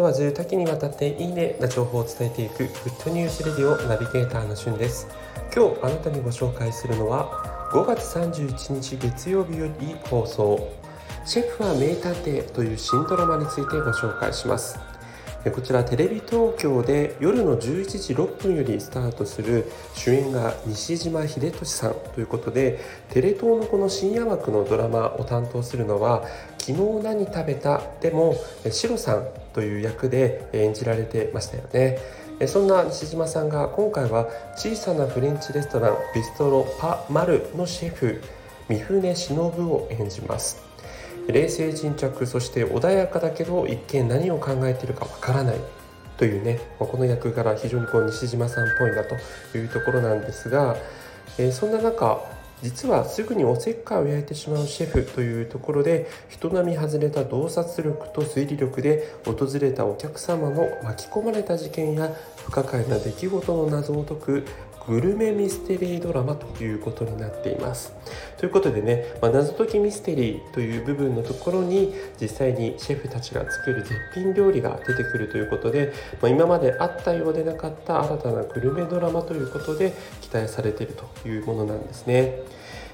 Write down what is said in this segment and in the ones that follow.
問わず多岐にわたっていいねな情報を伝えていくグッドニュースレディオナビゲーターのしゅんです。今日あなたにご紹介するのは5月31日月曜日より放送。シェフは名探偵という新ドラマについてご紹介します。こちらテレビ東京で夜の11時6分よりスタートする主演が西島秀俊さんということでテレ東のこの深夜枠のドラマを担当するのは「昨日何食べた?」でもシロさんという役で演じられてましたよねそんな西島さんが今回は小さなフレンチレストランビストロパ・マルのシェフ三船忍を演じます冷静沈着そして穏やかだけど一見何を考えているかわからないというねこの役柄非常にこう西島さんっぽいなというところなんですが、えー、そんな中実はすぐにおせっかいを焼いてしまうシェフというところで人並み外れた洞察力と推理力で訪れたお客様の巻き込まれた事件や不可解な出来事の謎を解くグルメミステリードラマということになっています。ということでね、まあ、謎解きミステリーという部分のところに実際にシェフたちが作る絶品料理が出てくるということで、まあ、今まであったようでなかった新たなグルメドラマということで期待されているというものなんですね。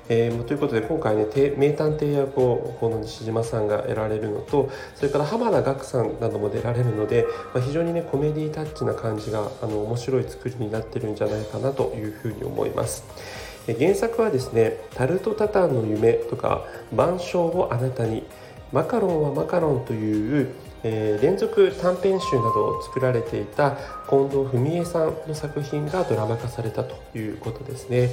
えー、ということで今回ね名探偵役をこの西島さんが得られるのとそれから浜田岳さんなども出られるので、まあ、非常にねコメディタッチな感じがあの面白い作りになってるんじゃないかなというふうに思います。原作はですね「タルトタタンの夢」とか「晩鐘をあなたに」「マカロンはマカロン」というえー、連続短編集などを作られていた近藤文江さんの作品がドラマ化されたということですね。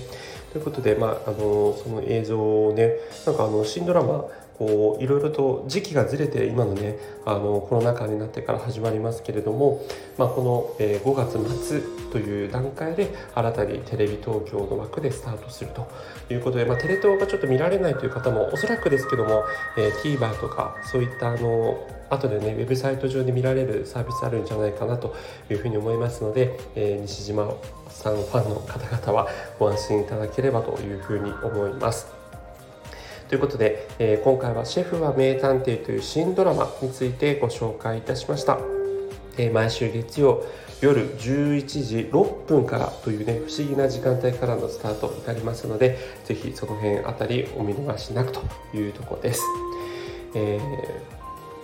ということで、まあ、あのその映像をねなんかあの新ドラマこういろいろと時期がずれて今のねあのコロナ禍になってから始まりますけれども、まあ、この、えー、5月末という段階で新たにテレビ東京の枠でスタートするということで、まあ、テレ東がちょっと見られないという方もおそらくですけども、えー、TVer とかそういったあの後でねウェブサイト上で見られるサービスあるんじゃないかなというふうに思いますので、えー、西島さんファンの方々はご安心いただければというふうに思います。ということで、えー、今回は「シェフは名探偵」という新ドラマについてご紹介いたしました、えー、毎週月曜夜11時6分からというね不思議な時間帯からのスタートになりますので是非その辺あたりお見逃しなくというとこです、えー、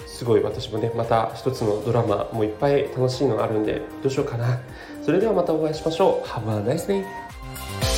すごい私もねまた一つのドラマもいっぱい楽しいのがあるんでどうしようかなそれではまたお会いしましょう Have a nice day!